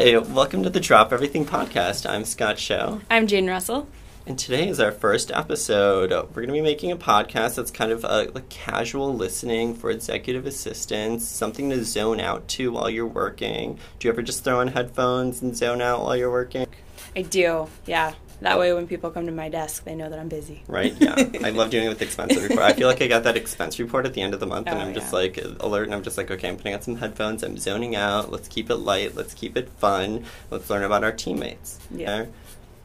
Hi, welcome to the Drop Everything podcast. I'm Scott Show. I'm Jane Russell. And today is our first episode. We're going to be making a podcast that's kind of a, like casual listening for executive assistants, something to zone out to while you're working. Do you ever just throw on headphones and zone out while you're working? I do, yeah. That way, when people come to my desk, they know that I'm busy. Right? Yeah. I love doing it with expense report. I feel like I got that expense report at the end of the month, and Oh, I'm just yeah. like alert, and I'm just like, okay, I'm putting on some headphones. I'm zoning out. Let's keep it light. Let's keep it fun. Let's learn about our teammates. Yeah. okay?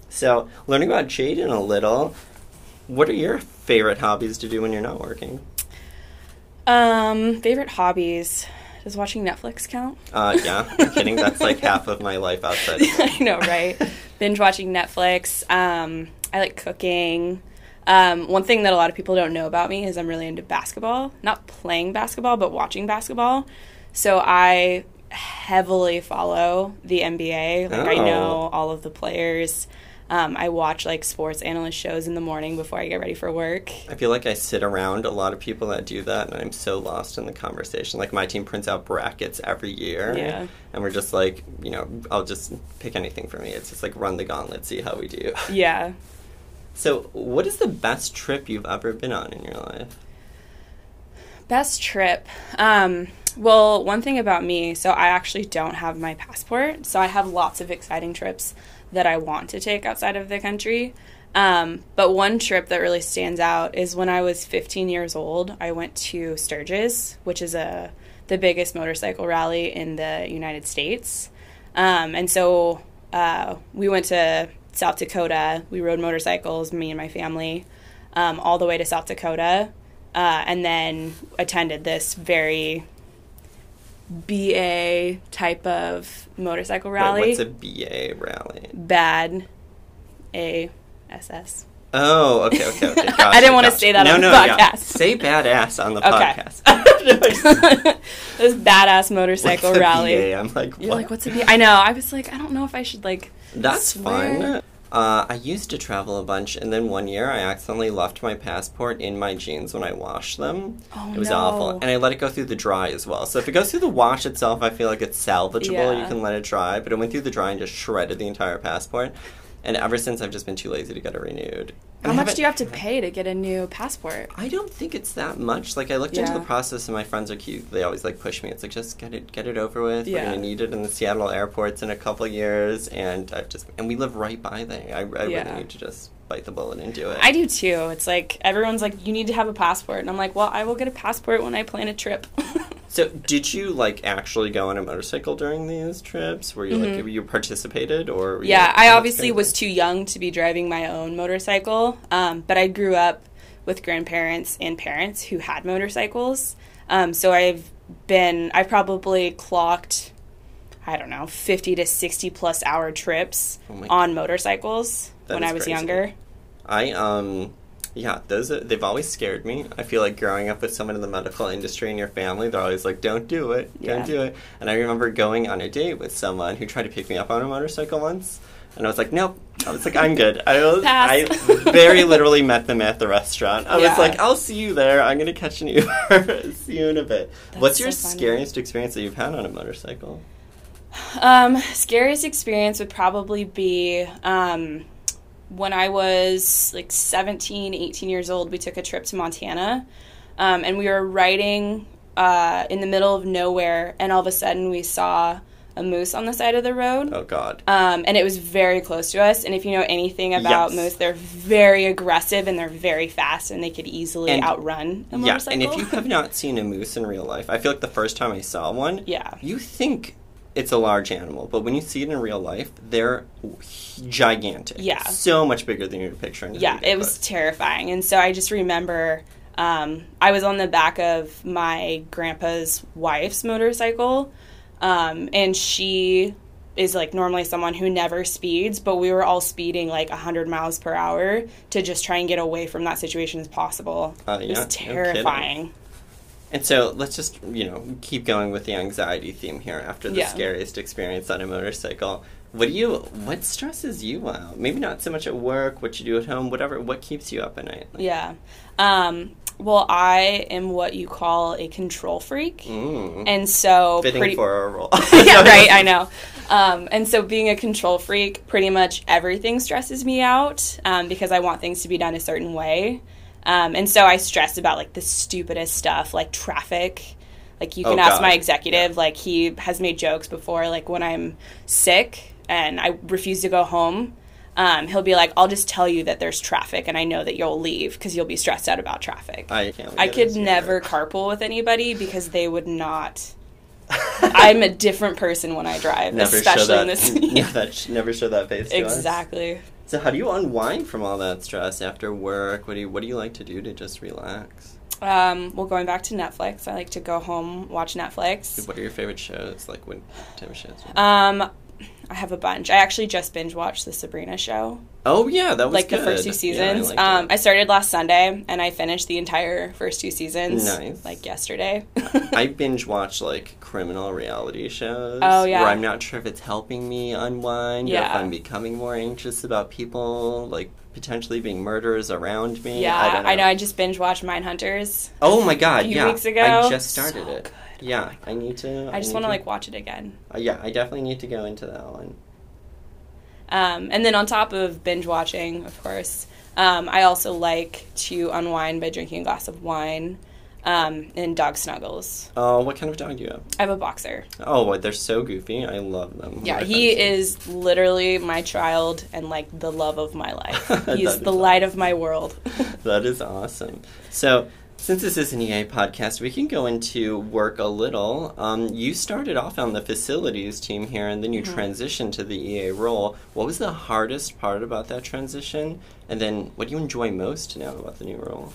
So, learning about Jaden a little. What are your favorite hobbies to do when you're not working? Um, favorite hobbies. Does watching Netflix count? Uh, yeah, I'm kidding. That's like half of my life outside. I know, right? Binge watching Netflix. Um, I like cooking. Um, one thing that a lot of people don't know about me is I'm really into basketball. Not playing basketball, but watching basketball. So I heavily follow the NBA. Like I Oh. know all of the players. Um, I watch like sports analyst shows in the morning before I get ready for work. I feel like I sit around a lot of people that do that, and I'm so lost in the conversation. Like my team prints out brackets every year, Yeah. and we're just like, you know, I'll just pick anything for me. It's just like run the gauntlet, see how we do. Yeah. So, what is the best trip you've ever been on in your life? Best trip. Um, well, one thing about me, so I actually don't have my passport, so I have lots of exciting trips that I want to take outside of the country. Um, but one trip that really stands out is when I was 15 years old. I went to Sturgis, which is a the biggest motorcycle rally in the United States. Um, and so uh, we went to South Dakota. We rode motorcycles, me and my family, um, all the way to South Dakota, uh, and then attended this very BA type of motorcycle rally. Wait, what's a BA rally? Bad A S S. Oh, okay, okay, okay. Gotcha, I didn't wanna gotcha. say that no, on the no, Yeah. podcast. Say badass on the Okay. podcast. this badass motorcycle rally. BA? I'm like, You're what? like, what's a BA? I know. I was like, I don't know if I should like. That's swear. fun. Uh, I used to travel a bunch, and then one year I accidentally left my passport in my jeans when I washed them. Oh, it was no. awful, and I let it go through the dry as well. So if it goes through the wash itself, I feel like it's salvageable. You can let it dry, but it went through the dry and just shredded the entire passport. And ever since, I've just been too lazy to get it renewed. How I much do you have to pay to get a new passport? I don't think it's that much. Like I looked into the process, and my friends are cute. They always like push me. It's like just get it, get it over with. We're Yeah. gonna need it in the Seattle airports in a couple years, and I've just and we live right by there. I, I Yeah. really need to just bite the bullet and do it. I do too. It's like everyone's like, you need to have a passport, and I'm like, well, I will get a passport when I plan a trip. so, did you like actually go on a motorcycle during these trips? Were you like you participated or? Mm-hmm. yeah, like, I "Oh, obviously was too young to be driving my own motorcycle, um, but I grew up with grandparents and parents who had motorcycles. Um, so I've been, I probably clocked, I don't know, 50 to 60 plus hour trips Oh on motorcycles That when I was crazy. younger. I um yeah, those are, they've always scared me. I feel like growing up with someone in the medical industry in your family, they're always like, "Don't do it, don't do it." And I remember going on a date with someone who tried to pick me up on a motorcycle once, and I was like, "Nope." I was like, "I'm good." I was, I very literally met them at the restaurant. I Yeah. was like, "I'll see you there. I'm gonna catch an Uber. see you in a bit." That's What's your funny. scariest experience that you've had on a motorcycle? Um, scariest experience would probably be um, when I was like 17, 18 years old. We took a trip to Montana, um, and we were riding uh, in the middle of nowhere, and all of a sudden we saw a moose on the side of the road. Oh God. Um, and it was very close to us. And if you know anything about Yes. moose, they're very aggressive and they're very fast, and they could easily And- outrun a Yeah, motorcycle. and if you have not seen a moose in real life, I feel like the first time I saw one, Yeah. you think it's a large animal, but when you see it in real life, they're gigantic. Yeah. so much bigger than you're picturing. yeah, it was terrifying. And so I just remember um, I was on the back of my grandpa's wife's motorcycle, um, and she is like normally someone who never speeds, but we were all speeding like 100 miles per hour to just try and get away from that situation as possible. Uh, it yeah, no was terrifying. And so let's just you know keep going with the anxiety theme here after the Yeah. scariest experience on a motorcycle. What do you? What stresses you out? Maybe not so much at work, what you do at home, whatever. What keeps you up at night? Like, Yeah. Um, well, I am what you call a control freak. Mm. And so Fitting pretty for a role. yeah, right. I know. Um, and so, being a control freak, pretty much everything stresses me out um, because I want things to be done a certain way. Um, and so, I stress about like the stupidest stuff, like traffic. Like you can Oh, ask God. my executive. Like he has made jokes before. Like when I'm sick and I refuse to go home, um, he'll be like, "I'll just tell you that there's traffic, and I know that you'll leave because you'll be stressed out about traffic." I can't. I could never that. carpool with anybody because they would not. I'm a different person when I drive, never especially show in that. this. yeah, that never show that face. To us. So how do you unwind from all that stress after work? What do you What do you like to do to just relax? Um, well, going back to Netflix, I like to go home watch Netflix. What are your favorite shows? Like what type of shows? Um, I have a bunch. I actually just binge watched the Sabrina show, oh yeah, that was like the first two Yeah, I seasons. um. I started last Sunday and I finished the entire first two seasons. Nice. Like yesterday. I binge watch like criminal reality shows. Oh, yeah. Where I'm not sure if it's helping me unwind or if Yeah. I'm becoming more anxious about people like potentially being murderers around me. yeah, I, don't know. I know. I just binge watched Mindhunters. Oh my god! a few yeah, weeks ago. I just started So it. good. Yeah, I need to. I just want to like watch it again. Uh, yeah, I definitely need to go into that one. Um, and then on top of binge watching, of course, um, I also like to unwind by drinking a glass of wine um, and dog snuggles. Oh, what kind of dog do you have? I have a boxer. Oh, they're so goofy. I love them. Yeah, My he is literally my child and like the love of my life. He's the light of my world. That is awesome. So, since this is an EA podcast, we can go into work a little. Um, you started off on the facilities team here, and then you Mm-hmm. transitioned to the EA role. What was the hardest part about that transition? And then, what do you enjoy most now about the new role?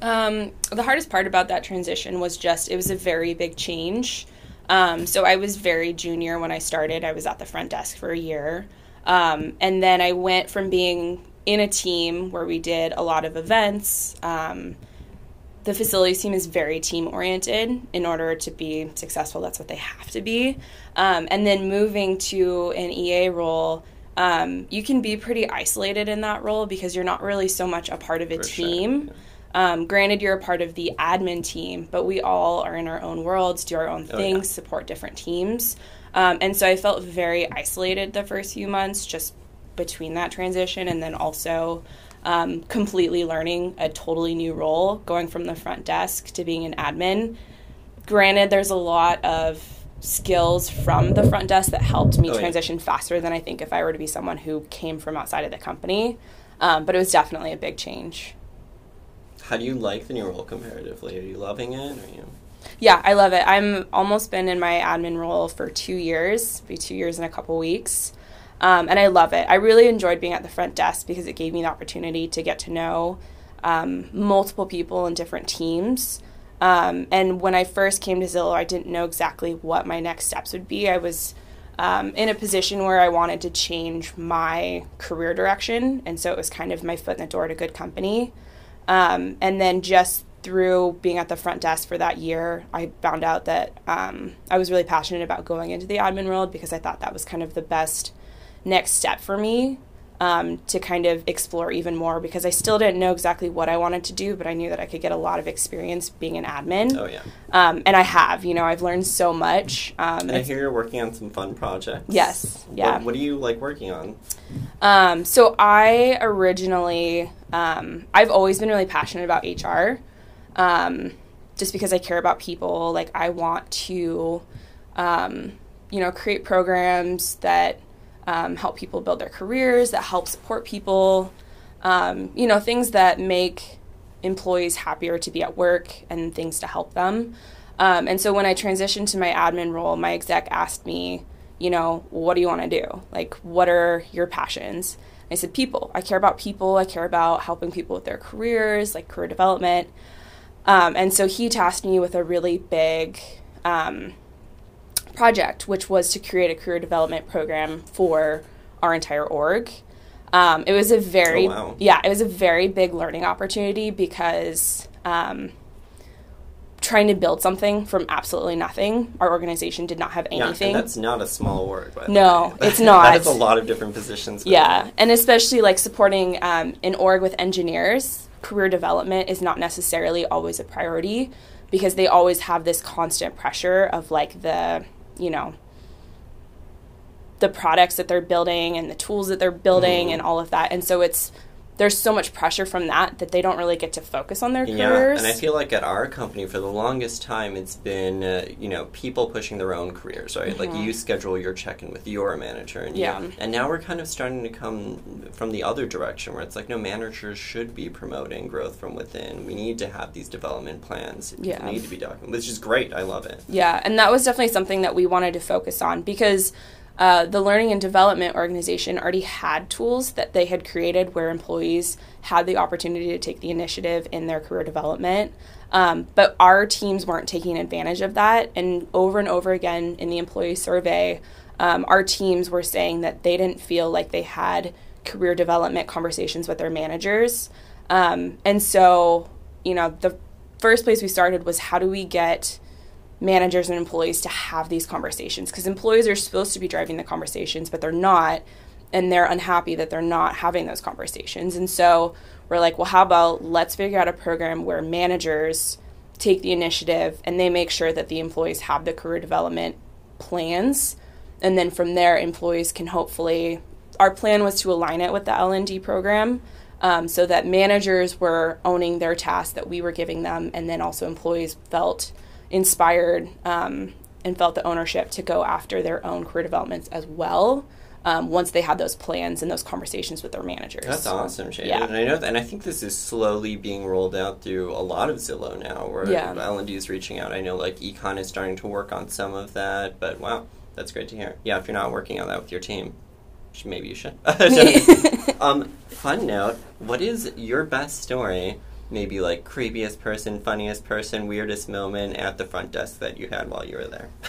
Um, the hardest part about that transition was just it was a very big change. Um, so I was very junior when I started. I was at the front desk for a year. Um, and then I went from being in a team where we did a lot of events. The facilities team is very team oriented. In order to be successful, that's what they have to be. Um, and then moving to an EA role, um, you can be pretty isolated in that role because you're not really so much a part of a For sure, team. yeah. Um, granted, you're a part of the admin team, but we all are in our own worlds, do our own Oh, things, yeah. support different teams. Um, and so I felt very isolated the first few months just between that transition and then also um, completely learning a totally new role, going from the front desk to being an admin. Granted, there's a lot of skills from the front desk that helped me Oh, yeah. transition faster than I think if I were to be someone who came from outside of the company. Um, but it was definitely a big change. How do you like the new role comparatively? Are you loving it? Are you? Yeah, I love it. I'm almost been in my admin role for two years, be two years in a couple weeks. Um, and I love it. I really enjoyed being at the front desk because it gave me the opportunity to get to know um, multiple people in different teams. Um, and when I first came to Zillow, I didn't know exactly what my next steps would be. I was um, in a position where I wanted to change my career direction. And so it was kind of my foot in the door at a good company. Um, and then just through being at the front desk for that year, I found out that um, I was really passionate about going into the admin world because I thought that was kind of the best next step for me um, to kind of explore even more because I still didn't know exactly what I wanted to do, but I knew that I could get a lot of experience being an admin. Oh yeah. Um, and I have, you know, I've learned so much. Um, And I hear you're working on some fun projects. Yes, yeah. What, what do you like working on? Um, so I originally, um, I've always been really passionate about HR, um, just because I care about people. Like I want to, um, you know, create programs that um, help people build their careers, that help support people, um, you know, things that make employees happier to be at work and things to help them. Um, and so when I transitioned to my admin role, my exec asked me, you know, what do you want to do? Like, what are your passions? I said, people. I care about people. I care about helping people with their careers, like career development. Um, and so he tasked me with a really big um, project, which was to create a career development program for our entire org. Um, it was a very, Oh, wow. yeah, it was a very big learning opportunity because um, trying to build something from absolutely nothing, our organization did not have Yeah, anything. and that's not a small the No, it's not. that is a lot of different positions. Yeah, on. and especially like supporting um, an org with engineers, career development is not necessarily always a priority because they always have this constant pressure of like the, you know, the products that they're building and the tools that they're building Mhm. and all of that. And so it's there's so much pressure from that that they don't really get to focus on their Yeah, careers. and I feel like at our company for the longest time it's been uh, you know people pushing their own careers, right? Like you schedule your check-in with your manager, and you- Mm-hmm. Yeah. and now we're kind of starting to come from the other direction where it's like no managers should be promoting growth from within. We need to have these development plans. Yeah. need to be documented, which is great. I love it. Yeah, and that was definitely something that we wanted to focus on because uh, the learning and development organization already had tools that they had created where employees had the opportunity to take the initiative in their career development. Um, but our teams weren't taking advantage of that. And over and over again in the employee survey, um, our teams were saying that they didn't feel like they had career development conversations with their managers. Um, and so, you know, the first place we started was how do we get managers and employees to have these conversations because employees are supposed to be driving the conversations but they're not and they're unhappy that they're not having those conversations. And so we're like well how about let's figure out a program where managers take the initiative and they make sure that the employees have the career development plans. And then from there employees can hopefully our plan was to align it with the lnd program um, so that managers were owning their tasks that we were giving them and then also employees felt inspired um, and felt the ownership to go after their own career developments as well um, once they had those plans and those conversations with their managers. That's awesome, Shane. Yeah. And I know, that, and I think this is slowly being rolled out through a lot of Zillow now, where Yeah. L and D is reaching out. I know, like Econ is starting to work on some of that, but wow, that's great to hear. Yeah, if you're not working on that with your team, maybe you should. um, fun note: What is your best story? Maybe like creepiest person, funniest person, weirdest moment at the front desk that you had while you were there.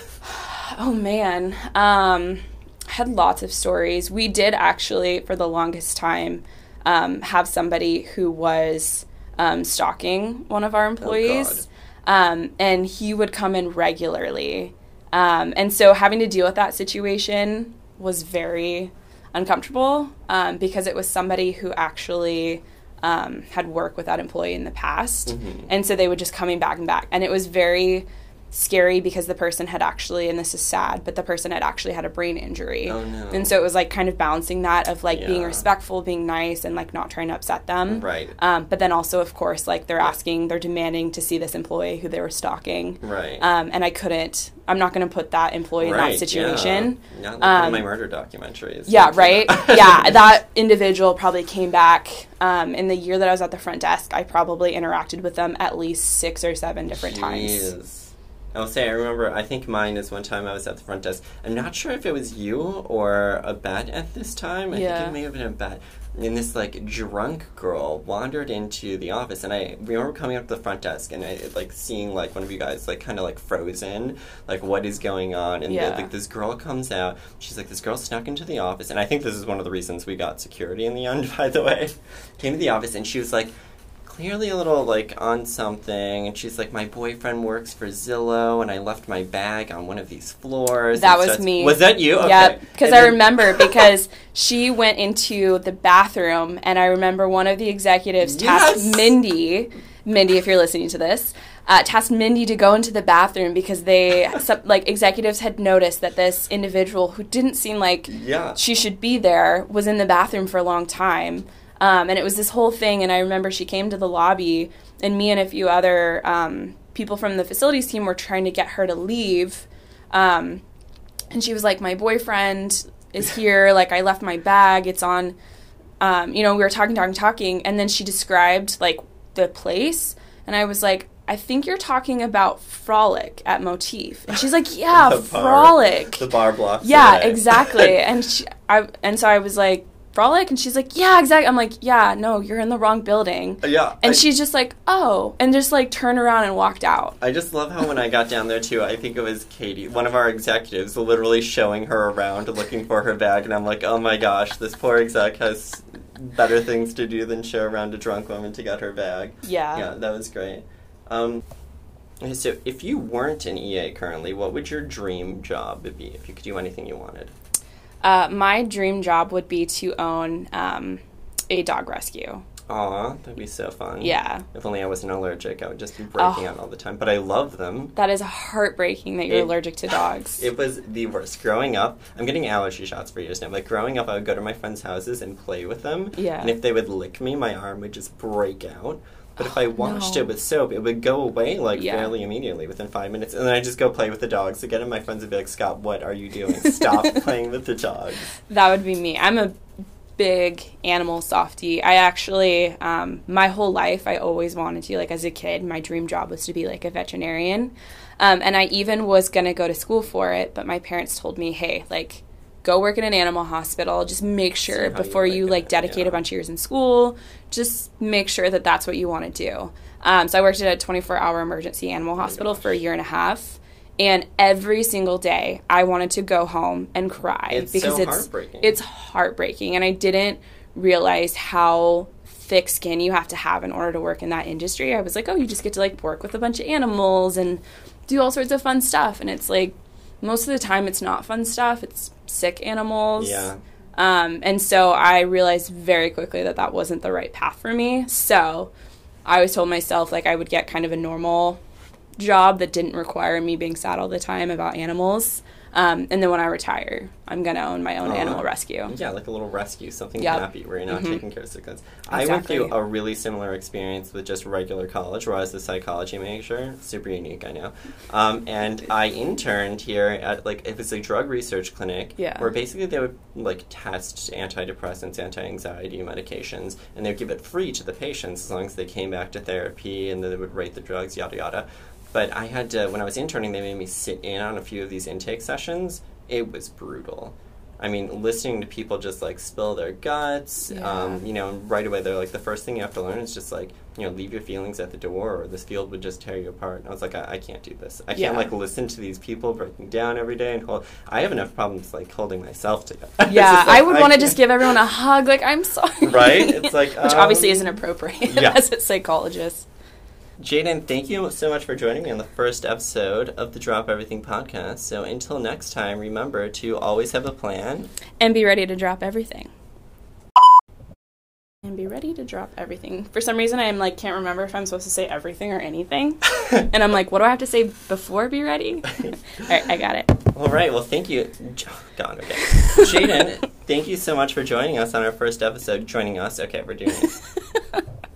Oh man, um, I had lots of stories. We did actually, for the longest time, um, have somebody who was um, stalking one of our employees, um, and he would come in regularly. Um, and so, having to deal with that situation was very uncomfortable um, because it was somebody who actually um, had worked with that employee in the past, Mhm. and so they would just coming back and back, and it was very scary because the person had actually and this is sad but the person had actually had a brain injury Oh, no. and so it was like kind of balancing that of like being respectful being nice and like not trying to upset them Right. um, but then also of course like they're asking they're demanding to see this employee who they were stalking Right. um, and i couldn't i'm not going to put that employee in that situation Yeah, Not like one of Um, my murder documentaries. yeah, right. yeah, that individual probably came back um, in the year that I was at the front desk. I probably interacted with them at least six or seven different times. Jeez. I will say, I remember, I think mine is one time I was at the front desk. I'm not sure if it was you or a bet at this time. I Yeah. think it may have been a bet. And this, like, drunk girl wandered into the office. And I remember coming up to the front desk and I, like, seeing, like, one of you guys, like, kind of, like, frozen. Like, what is going on? And, Yeah. like, this girl comes out. She's like, this girl snuck into the office. And I think this is one of the reasons we got security in the end, by the way. Came to the office and she was like, clearly a little like on something and she's like my boyfriend works for zillow and i left my bag on one of these floors That was starts- me. was that you okay. Yep, because I then- remember because she went into the bathroom, and I remember one of the executives tasked Yes! Mindy, Mindy, if you're listening to this, uh, tasked Mindy to go into the bathroom because they, some, like, executives had noticed that this individual who didn't seem like yeah she should be there was in the bathroom for a long time. Um, and it was this whole thing. And I remember she came to the lobby, and me and a few other um, people from the facilities team were trying to get her to leave. Um, and she was like, My boyfriend is here. Like, I left my bag. It's on. Um, you know, we were talking, talking, talking. And then she described, like, the place. And I was like, I think you're talking about Frolik at Motif. And she's like, Yeah, The bar- Frolik. the bar blocks Yeah, away. exactly. and she, I, and so I was like, Frolik, and she's like, yeah, exactly. I'm like, yeah, no, you're in the wrong building. yeah And I, she's just like, oh, and just like turned around and walked out. I just love how when I got down there too, I think it was Katie, one of our executives, literally showing her around looking for her bag, and I'm like, oh my gosh, this poor exec has better things to do than show around a drunk woman to get her bag. Yeah. Yeah, that was great. Um, okay, so if you weren't an EA currently, what would your dream job be if you could do anything you wanted? Uh, my dream job would be to own um, a dog rescue. Aw, that'd be so fun. Yeah. If only I wasn't allergic, I would just be breaking Oh. out all the time. But I love them. That is heartbreaking that you're It- allergic to dogs. It was the worst. Growing up, I'm getting allergy shots for years now. Like growing up, I would go to my friends' houses and play with them. Yeah. And if they would lick me, my arm would just break out. But if I washed no. it with soap, it would go away like Yeah. fairly immediately within five minutes. And then I just go play with the dogs again. And my friends would be like, "Scott, what are you doing? Stop playing with the dogs." That would be me. I'm a big animal softie. I actually, um, my whole life, I always wanted to, like as a kid, my dream job was to be like a veterinarian. Um, and I even was going to go to school for it, but my parents told me, hey, like, go work in an animal hospital. Just make sure how you before you like it, dedicate yeah. a bunch of years in school, just make sure that that's what you want to do. Um, so I worked at a 24 hour emergency animal hospital gosh. for a year and a half. And every single day, I wanted to go home and cry It's because so it's heartbreaking. it's heartbreaking and i didn't realize how thick skin you have to have in order to work in that industry i was like oh you just get to like work with a bunch of animals and do all sorts of fun stuff and it's like most of the time it's not fun stuff. It's sick animals. Yeah. um, and so i realized very quickly that that wasn't the right path for me. So i always told myself like i would get kind of a normal job that didn't require me being sad all the time about animals um, and then when i retire i'm going to own my own Aw. animal rescue Yeah, like a little rescue, something Yep. happy where you're not Mhm. taking care of sick kids. I went through a really similar experience with just regular college, where I was a psychology major. Super unique, I know. Um, and I interned here at like it was a drug research clinic, Yeah. where basically they would like test antidepressants, anti-anxiety medications, and they would give it free to the patients as long as they came back to therapy, and then they would rate the drugs, yada yada. But I had to when I was interning, they made me sit in on a few of these intake sessions. It was brutal. I mean, listening to people just like spill their guts, Yeah. um, you know, right away they're like, the first thing you have to learn is just like, you know, leave your feelings at the door or this field would just tear you apart. And I was like, I, I can't do this. I can't like listen to these people breaking down every day and hold. I have enough problems like holding myself together. Yeah just, i would want to just give everyone a hug like i'm sorry Right? It's like, which obviously um, isn't appropriate yeah. as a psychologist Jaden, thank you so much for joining me on the first episode of the Drop Everything podcast. So until next time, remember to always have a plan. and be ready to drop everything. And be ready to drop everything. For some reason, I'm like can't remember if I'm supposed to say everything or anything, and I'm like, what do I have to say before be ready? All right, I got it. All right. Well, thank you. Okay. Jaden, thank you so much for joining us on our first episode. Joining us. Okay, we're doing it.